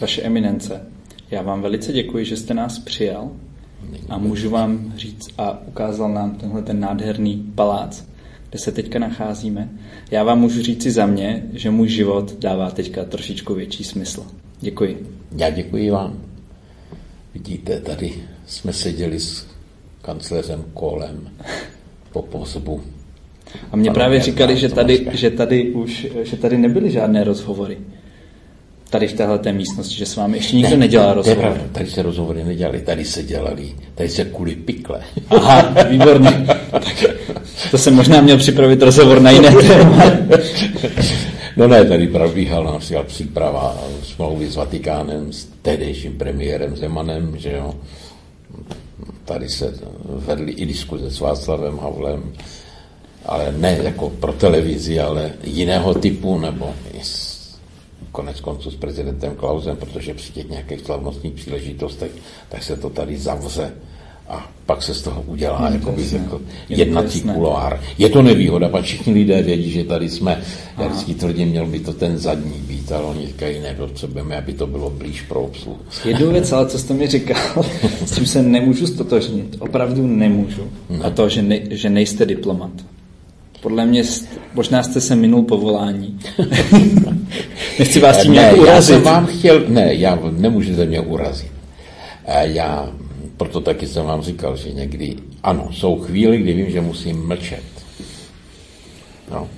Vaše eminence, já vám velice děkuji, že jste nás přijal a můžu vám říct a ukázal nám tenhle ten nádherný palác, kde se teďka nacházíme. Já vám můžu říci za mě, že můj život dává teďka trošičku větší smysl. Děkuji. Já děkuji vám. Vidíte, tady jsme seděli s kancléřem Kolem po pozbu. A mě právě říkali, že tady, že tady už, že tady nebyly žádné rozhovory. Tady v téhle místnosti, že s vámi ještě nikdo ne, nedělal rozhovor. tady se rozhovory nedělali, tady se dělali, tady se kvůli pikle. Aha, výborně. Tak to jsem možná měl připravit rozhovor na jiné téma. No ne, tady probíhala například příprava smlouvy s Vatikánem, s tehdejším premiérem Zemanem, že jo. Tady se vedly i diskuze s Václavem Havlem, ale ne jako pro televizi, ale jiného typu, nebo konec konců s prezidentem Klausem, protože při těch nějakých slavnostních příležitostech, tak se to tady zavře a pak se z toho udělá hmm, jako řekl, jednací kuloár. Je to nevýhoda, pak všichni lidé vědí, že tady jsme. Já vždycky tvrdím, měl by to ten zadní být, ale oni říkají, ne, potřebujeme, aby to bylo blíž pro obsluhu. Jednu věc, ale co jste mi říkal, s tím se nemůžu stotožnit, opravdu nemůžu. Hmm. A to, že, ne, že nejste diplomat. Podle mě, možná jste se minul povolání. Nechci vás tím ne, nějak urazit. Já jsem vám chtěl, ne, já nemůžete mě urazit. Já proto taky jsem vám říkal, že někdy, ano, jsou chvíli, kdy vím, že musím mlčet. No.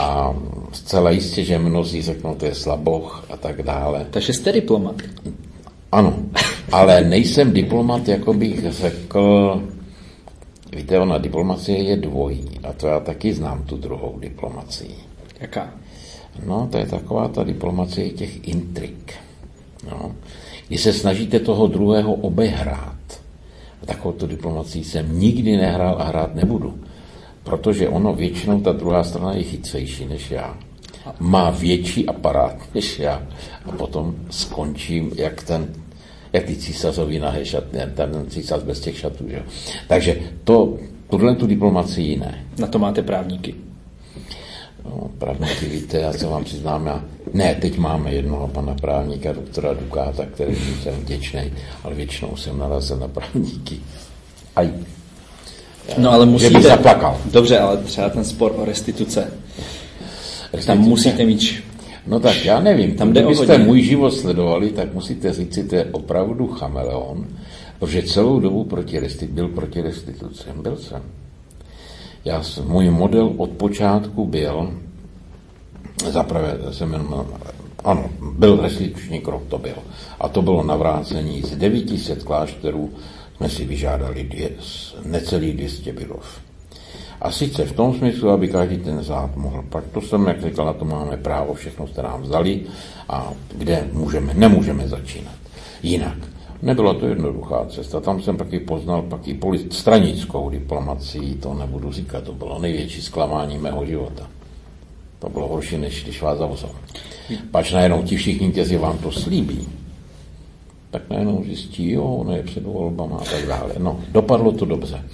A zcela jistě, že mnozí řeknou, to je slaboch a tak dále. Takže jste diplomat. Ano, ale nejsem diplomat, jako bych řekl, víte, ona diplomacie je dvojí a to já taky znám tu druhou diplomacii. Jaká? No, to je taková ta diplomacie těch intrik. No kdy se snažíte toho druhého obehrát. A takovou tu diplomacii jsem nikdy nehrál a hrát nebudu. Protože ono většinou ta druhá strana je chytřejší než já. Má větší aparát než já. A potom skončím jak ten jak ty císařovi nahé šatny, ten císař bez těch šatů. Že? Takže to, tuhle tu diplomacii ne. Na to máte právníky. No, právníky víte, já se vám přiznám, já, ne, teď máme jednoho pana právníka, doktora Dukáta, který jsem vděčný, ale většinou jsem narazil na právníky. Aj. No ale musíte... Že by zaplakal. Dobře, ale třeba ten spor o restituce. restituce. Tam musíte mít... No tak já nevím, tam kdybyste můj život sledovali, tak musíte říct si, to je opravdu chameleon, protože celou dobu proti resti- byl proti restituci. Byl jsem. Já, můj model od počátku byl, zaprvé jsem jen, ano, byl restituční krok, to byl. A to bylo navrácení z 900 klášterů, jsme si vyžádali dvě, necelý 200 bydlov. A sice v tom smyslu, aby každý ten zád mohl. Pak to jsem, jak říkal, na to máme právo, všechno jste nám vzali a kde můžeme, nemůžeme začínat. Jinak, Nebyla to jednoduchá cesta. Tam jsem taky poznal pak i stranickou diplomacii, to nebudu říkat, to bylo největší zklamání mého života. To bylo horší, než když vás zavřou. Pač najednou ti všichni, kteří vám to slíbí, tak najednou zjistí, jo, ono je před volbama a tak dále. No, dopadlo to dobře.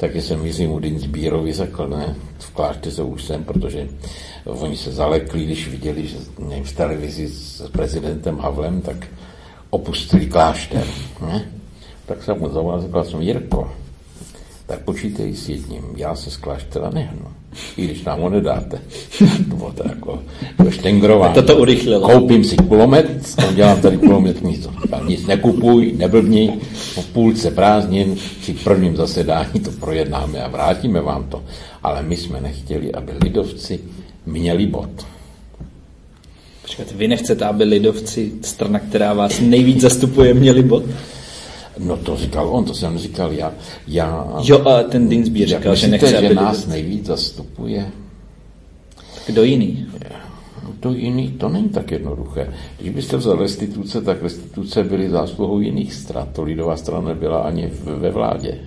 Taky jsem Jiřímu Dinsbírovi řekl, ne, v klášteře už jsem, protože oni se zalekli, když viděli, že nevím, v televizi s prezidentem Havlem, tak opustili klášter. Ne? Tak jsem mu zavolal, řekl jsem, Jirko, tak počítej s jedním, já se z kláštera nehnu. I když nám ho nedáte. to bylo to jako to štengrování. To to urychlilo. Koupím si kulomet, udělám tady kulomet nic. Nic nekupuj, neblbni, po půlce prázdnin při prvním zasedání to projednáme a vrátíme vám to. Ale my jsme nechtěli, aby lidovci měli bod. Počkat, vy nechcete, aby lidovci, strana, která vás nejvíc zastupuje, měli bod? No to říkal on, to jsem říkal já. já jo, a ten Dinsby říkal, že nechce, že aby nás nejvíc zastupuje? Kdo jiný? Kdo jiný? To není tak jednoduché. Když byste vzal restituce, tak restituce byly zásluhou jiných stran. To lidová strana nebyla ani ve vládě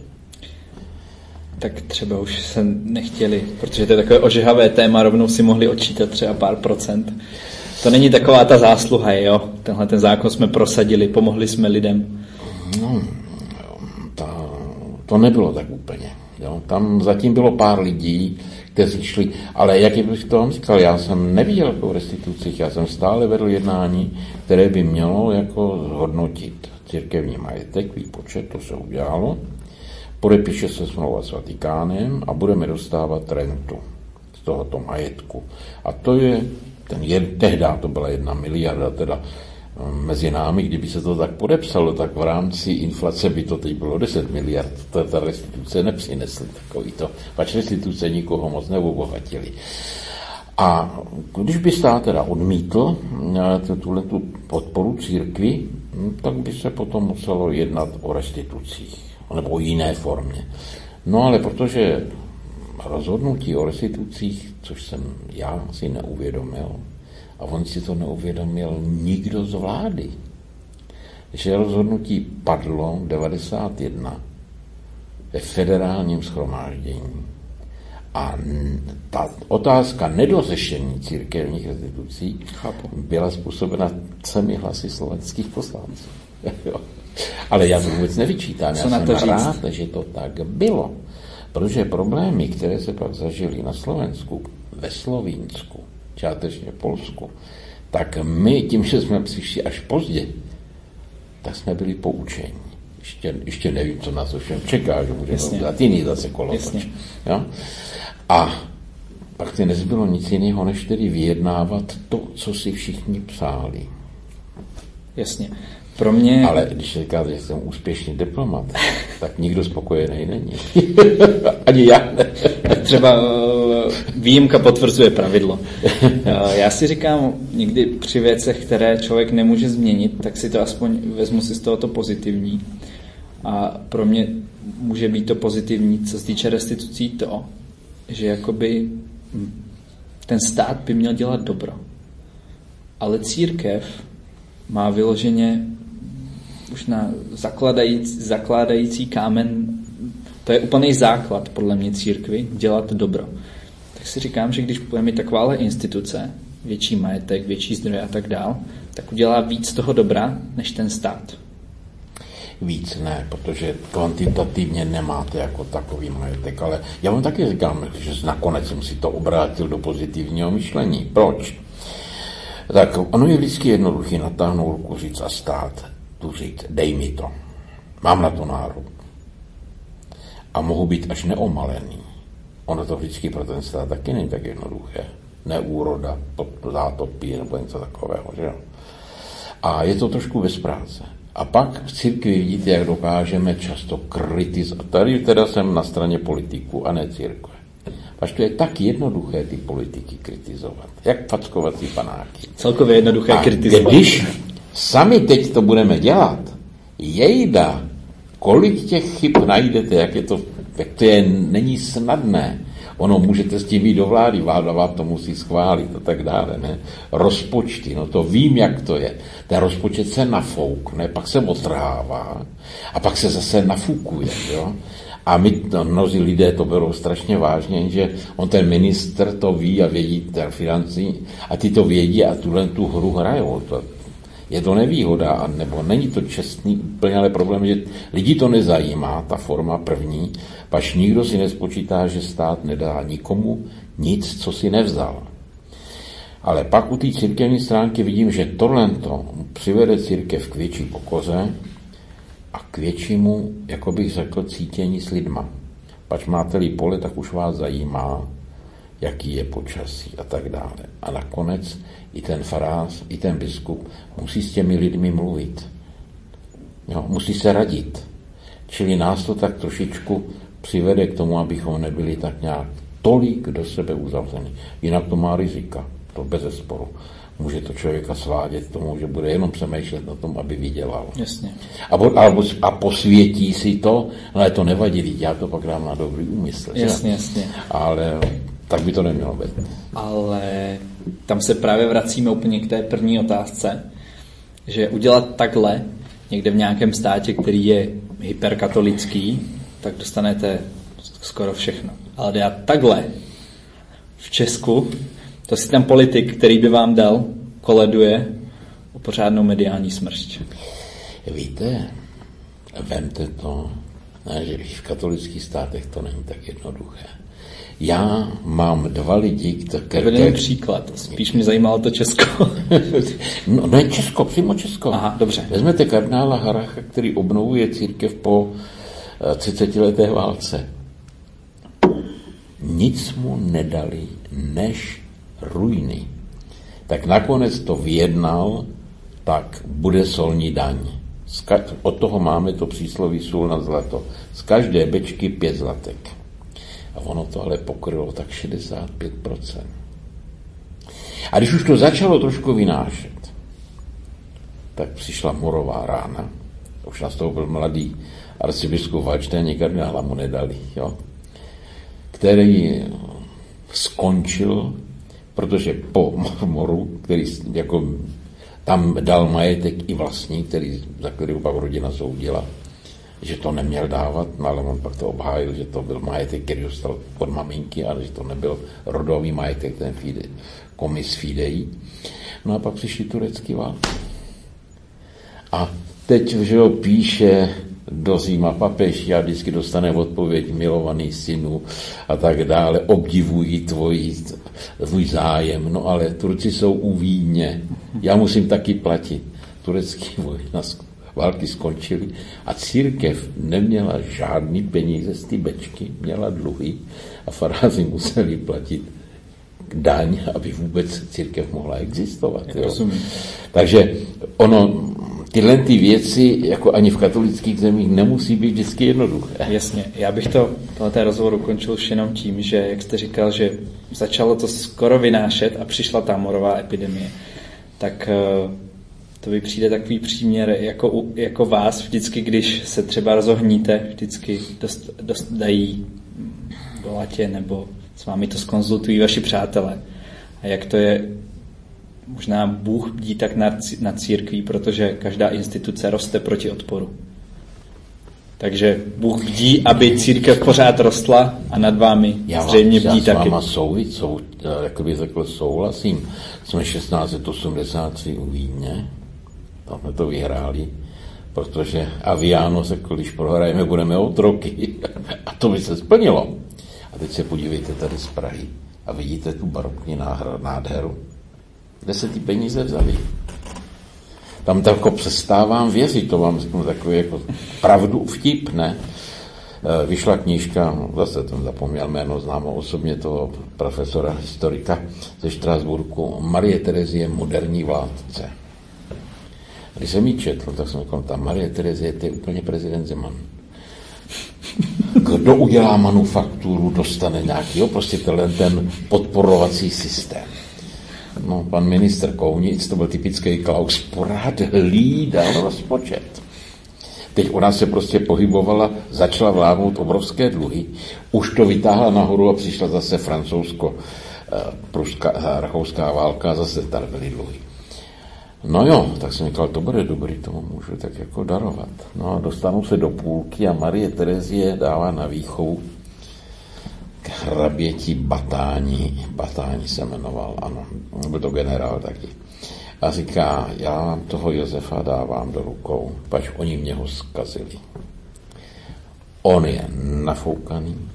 tak třeba už se nechtěli, protože to je takové ožehavé téma, rovnou si mohli odčítat třeba pár procent. To není taková ta zásluha, jo? Tenhle ten zákon jsme prosadili, pomohli jsme lidem. No, ta, to nebylo tak úplně. Jo? Tam zatím bylo pár lidí, kteří šli, ale jak bych to vám říkal, já jsem neviděl po restitucích, já jsem stále vedl jednání, které by mělo jako zhodnotit církevní majetek, výpočet, to se udělalo, podepíše se smlouva s Vatikánem a budeme dostávat rentu z tohoto majetku. A to je, ten tehdy to byla jedna miliarda, teda mezi námi, kdyby se to tak podepsalo, tak v rámci inflace by to teď bylo 10 miliard. To ta restituce nepřinesly takový to. Pač restituce nikoho moc neobohatili. A když by stát teda odmítl eh, tuhle tu podporu církvi, hm, tak by se potom muselo jednat o restitucích, nebo o jiné formě. No ale protože rozhodnutí o restitucích, což jsem já si neuvědomil, a on si to neuvědomil nikdo z vlády. Že rozhodnutí padlo 91 ve federálním schromáždění. A ta otázka nedořešení církevních restitucí Chápu. byla způsobena třemi hlasy slovenských poslanců. Ale já to vůbec nevyčítám. Co já jsem říct? rád, že to tak bylo. Protože problémy, které se pak zažily na Slovensku, ve Slovínsku, částečně Polsku, tak my tím, že jsme přišli až pozdě, tak jsme byli poučeni. Ještě, ještě nevím, co nás všem čeká, že můžeme udělat jiný zase kolotoč. Jo? A pak ty nezbylo nic jiného, než tedy vyjednávat to, co si všichni psáli. Jasně. Pro mě... Ale když říkáte, že jsem úspěšný diplomat, tak nikdo spokojený není. Ani já ne. Třeba výjimka potvrzuje pravidlo. Uh, já si říkám, někdy při věcech, které člověk nemůže změnit, tak si to aspoň vezmu si z tohoto pozitivní. A pro mě může být to pozitivní, co se týče restitucí, to, že jakoby ten stát by měl dělat dobro. Ale církev má vyloženě už na zakladající, zakládající kámen, to je úplný základ podle mě církvy, dělat dobro. Tak si říkám, že když budeme mít takováhle instituce, větší majetek, větší zdroje a tak dál, tak udělá víc toho dobra, než ten stát. Víc ne, protože kvantitativně nemáte jako takový majetek, ale já vám taky říkám, že nakonec jsem si to obrátil do pozitivního myšlení. Proč? Tak ono je vždycky jednoduchý natáhnout ruku říct a stát tu říct, dej mi to. Mám na to nárok. A mohu být až neomalený. Ono to vždycky pro ten stát taky není tak jednoduché. Neúroda, zátopí nebo něco takového. Že jo? A je to trošku bez práce. A pak v církvi vidíte, jak dokážeme často kritizovat. Tady teda jsem na straně politiků a ne církve. Až to je tak jednoduché ty politiky kritizovat. Jak fackovací panáky. Celkově jednoduché a kritizovat. Když Sami teď to budeme dělat. Jejda, kolik těch chyb najdete, jak je to, jak to je, není snadné. Ono můžete s tím jít do vlády, vláda vám to musí schválit a tak dále. Ne? Rozpočty, no to vím, jak to je. Ten rozpočet se nafoukne, pak se otrhává a pak se zase nafukuje. Jo? A my, no, mnozí lidé to berou strašně vážně, že on ten minister to ví a vědí ten financí a ty to vědí a tuhle tu hru hrajou. To, je to nevýhoda, nebo není to čestný úplně, ale problém že lidi to nezajímá, ta forma první, pač nikdo si nespočítá, že stát nedá nikomu nic, co si nevzal. Ale pak u té církevní stránky vidím, že tohle to přivede církev k větší pokoze a k většímu, jako bych řekl, cítění s lidma. Pač máte-li pole, tak už vás zajímá, jaký je počasí a tak dále. A nakonec i ten farář, i ten biskup musí s těmi lidmi mluvit. Jo, musí se radit. Čili nás to tak trošičku přivede k tomu, abychom nebyli tak nějak tolik do sebe uzavřeni. Jinak to má rizika, to bez sporu. Může to člověka svádět tomu, že bude jenom přemýšlet na tom, aby vydělal. Jasně. A, a, a posvětí si to, ale to nevadí, já to pak dám na dobrý úmysl. Jasně, že? jasně. Ale tak by to nemělo být. Ale tam se právě vracíme úplně k té první otázce, že udělat takhle někde v nějakém státě, který je hyperkatolický, tak dostanete skoro všechno. Ale dělat takhle v Česku, to si ten politik, který by vám dal, koleduje o pořádnou mediální smršť. Víte, vemte to Ne, že v katolických státech to není tak jednoduché. Já mám dva lidi, které... To je příklad, spíš mě zajímalo to Česko. no, ne Česko, přímo Česko. Aha, dobře. Vezmete kardinála Haracha, který obnovuje církev po 30 eh, leté válce. Nic mu nedali, než ruiny. Tak nakonec to vyjednal, tak bude solní daň. Od toho máme to přísloví sůl na zlato. Z každé bečky pět zlatek. A ono to ale pokrylo tak 65%. A když už to začalo trošku vynášet, tak přišla morová rána. Už nastoupil mladý arcibiskup Valštejn, kardinála mu nedali, jo? který skončil, protože po moru, který jako tam dal majetek i vlastní, který, za který pak rodina soudila, že to neměl dávat, no ale on pak to obhájil, že to byl majetek, který dostal od maminky, ale že to nebyl rodový majetek, ten fide, komis Fidei. No a pak přišli turecký války. A teď, že ho píše do Říma papež, já vždycky dostane odpověď milovaný synu a tak dále, obdivují tvoji, tvůj zájem, no ale Turci jsou u Vídně, já musím taky platit. Turecký vojna války skončily a církev neměla žádný peníze z ty bečky, měla dluhy a farázi museli platit daň, aby vůbec církev mohla existovat. Jo. Takže ono, tyhle ty věci, jako ani v katolických zemích, nemusí být vždycky jednoduché. Jasně, já bych to, tohle rozhovor ukončil už jenom tím, že, jak jste říkal, že začalo to skoro vynášet a přišla ta morová epidemie, tak eh, to by přijde takový příměr jako, jako vás vždycky, když se třeba rozohníte, vždycky dost, dost dají do latě nebo s vámi to skonzultují vaši přátelé. A jak to je, možná Bůh bdí tak nad, nad církví, protože každá instituce roste proti odporu. Takže Bůh bdí, aby církev pořád rostla a nad vámi já vám, zřejmě bdí já taky. Já s váma sou, jak bych řekl, souhlasím. Jsme 1683 u Vídně, tam jsme to vyhráli, protože Aviano řekl, když prohrajeme, budeme otroky. A to by se splnilo. A teď se podívejte tady z Prahy a vidíte tu barokní nádheru. Kde se ty peníze vzaly? Tam tak jako přestávám věřit, to vám řeknu takový jako pravdu vtip, ne? E, vyšla knížka, zase jsem zapomněl jméno, znám osobně toho profesora historika ze Štrasburku, Marie Terezie, moderní vládce. Když jsem ji četl, tak jsem říkal, ta Marie Terezie, to je úplně prezident Zeman. Kdo udělá manufakturu, dostane nějaký, jo, prostě tenhle ten podporovací systém. No, pan minister Kounic, to byl typický Klaus, porád hlídal rozpočet. Teď ona se prostě pohybovala, začala vládnout obrovské dluhy, už to vytáhla nahoru a přišla zase francouzsko, eh, pruská, rakouská válka, zase tady byly dluhy. No jo, tak jsem říkal, to bude dobrý, tomu můžu tak jako darovat. No a dostanu se do půlky a Marie Terezie dává na výchovu k hraběti Batáni, Batáni se jmenoval, ano, byl to generál taky. A říká, já vám toho Josefa dávám do rukou, pač oni mě ho zkazili. On je nafoukaný,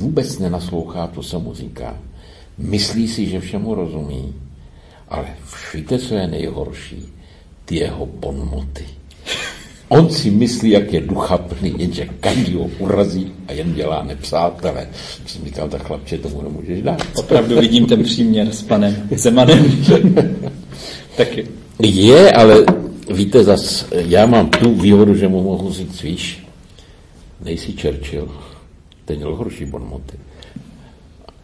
vůbec nenaslouchá, to se mu říká. Myslí si, že všemu rozumí, ale víte, co je nejhorší? Ty jeho bonmoty. On si myslí, jak je duchapný, jenže každý ho urazí a jen dělá nepřátele. Jsem říkal, tak chlapče, tomu nemůžeš dát. Opravdu vidím ten příměr s panem Zemanem. Taky. Je, ale víte, zas, já mám tu výhodu, že mu mohu říct, víš, nejsi Churchill, ten měl horší bonmoty.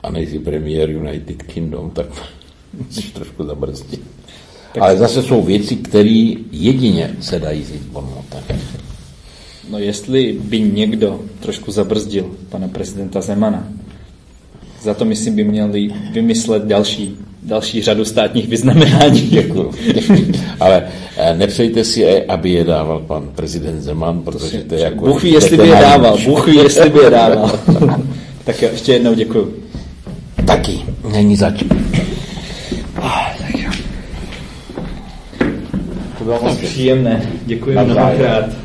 A nejsi premiér United Kingdom, tak musíš trošku zabrzdit. Ale zase jsou věci, které jedině se dají říct bonmotem. No jestli by někdo trošku zabrzdil pana prezidenta Zemana, za to myslím by měli vymyslet další, další řadu státních vyznamenání. Děkuji. Ale eh, nepřejte si, eh, aby je dával pan prezident Zeman, protože to je jako... Bůh ví, jestli by je dával. Bůh ví, jestli by je dával. tak ještě jednou děkuji. Taky. Není zač. To bylo moc příjemné. Děkuji mnohokrát.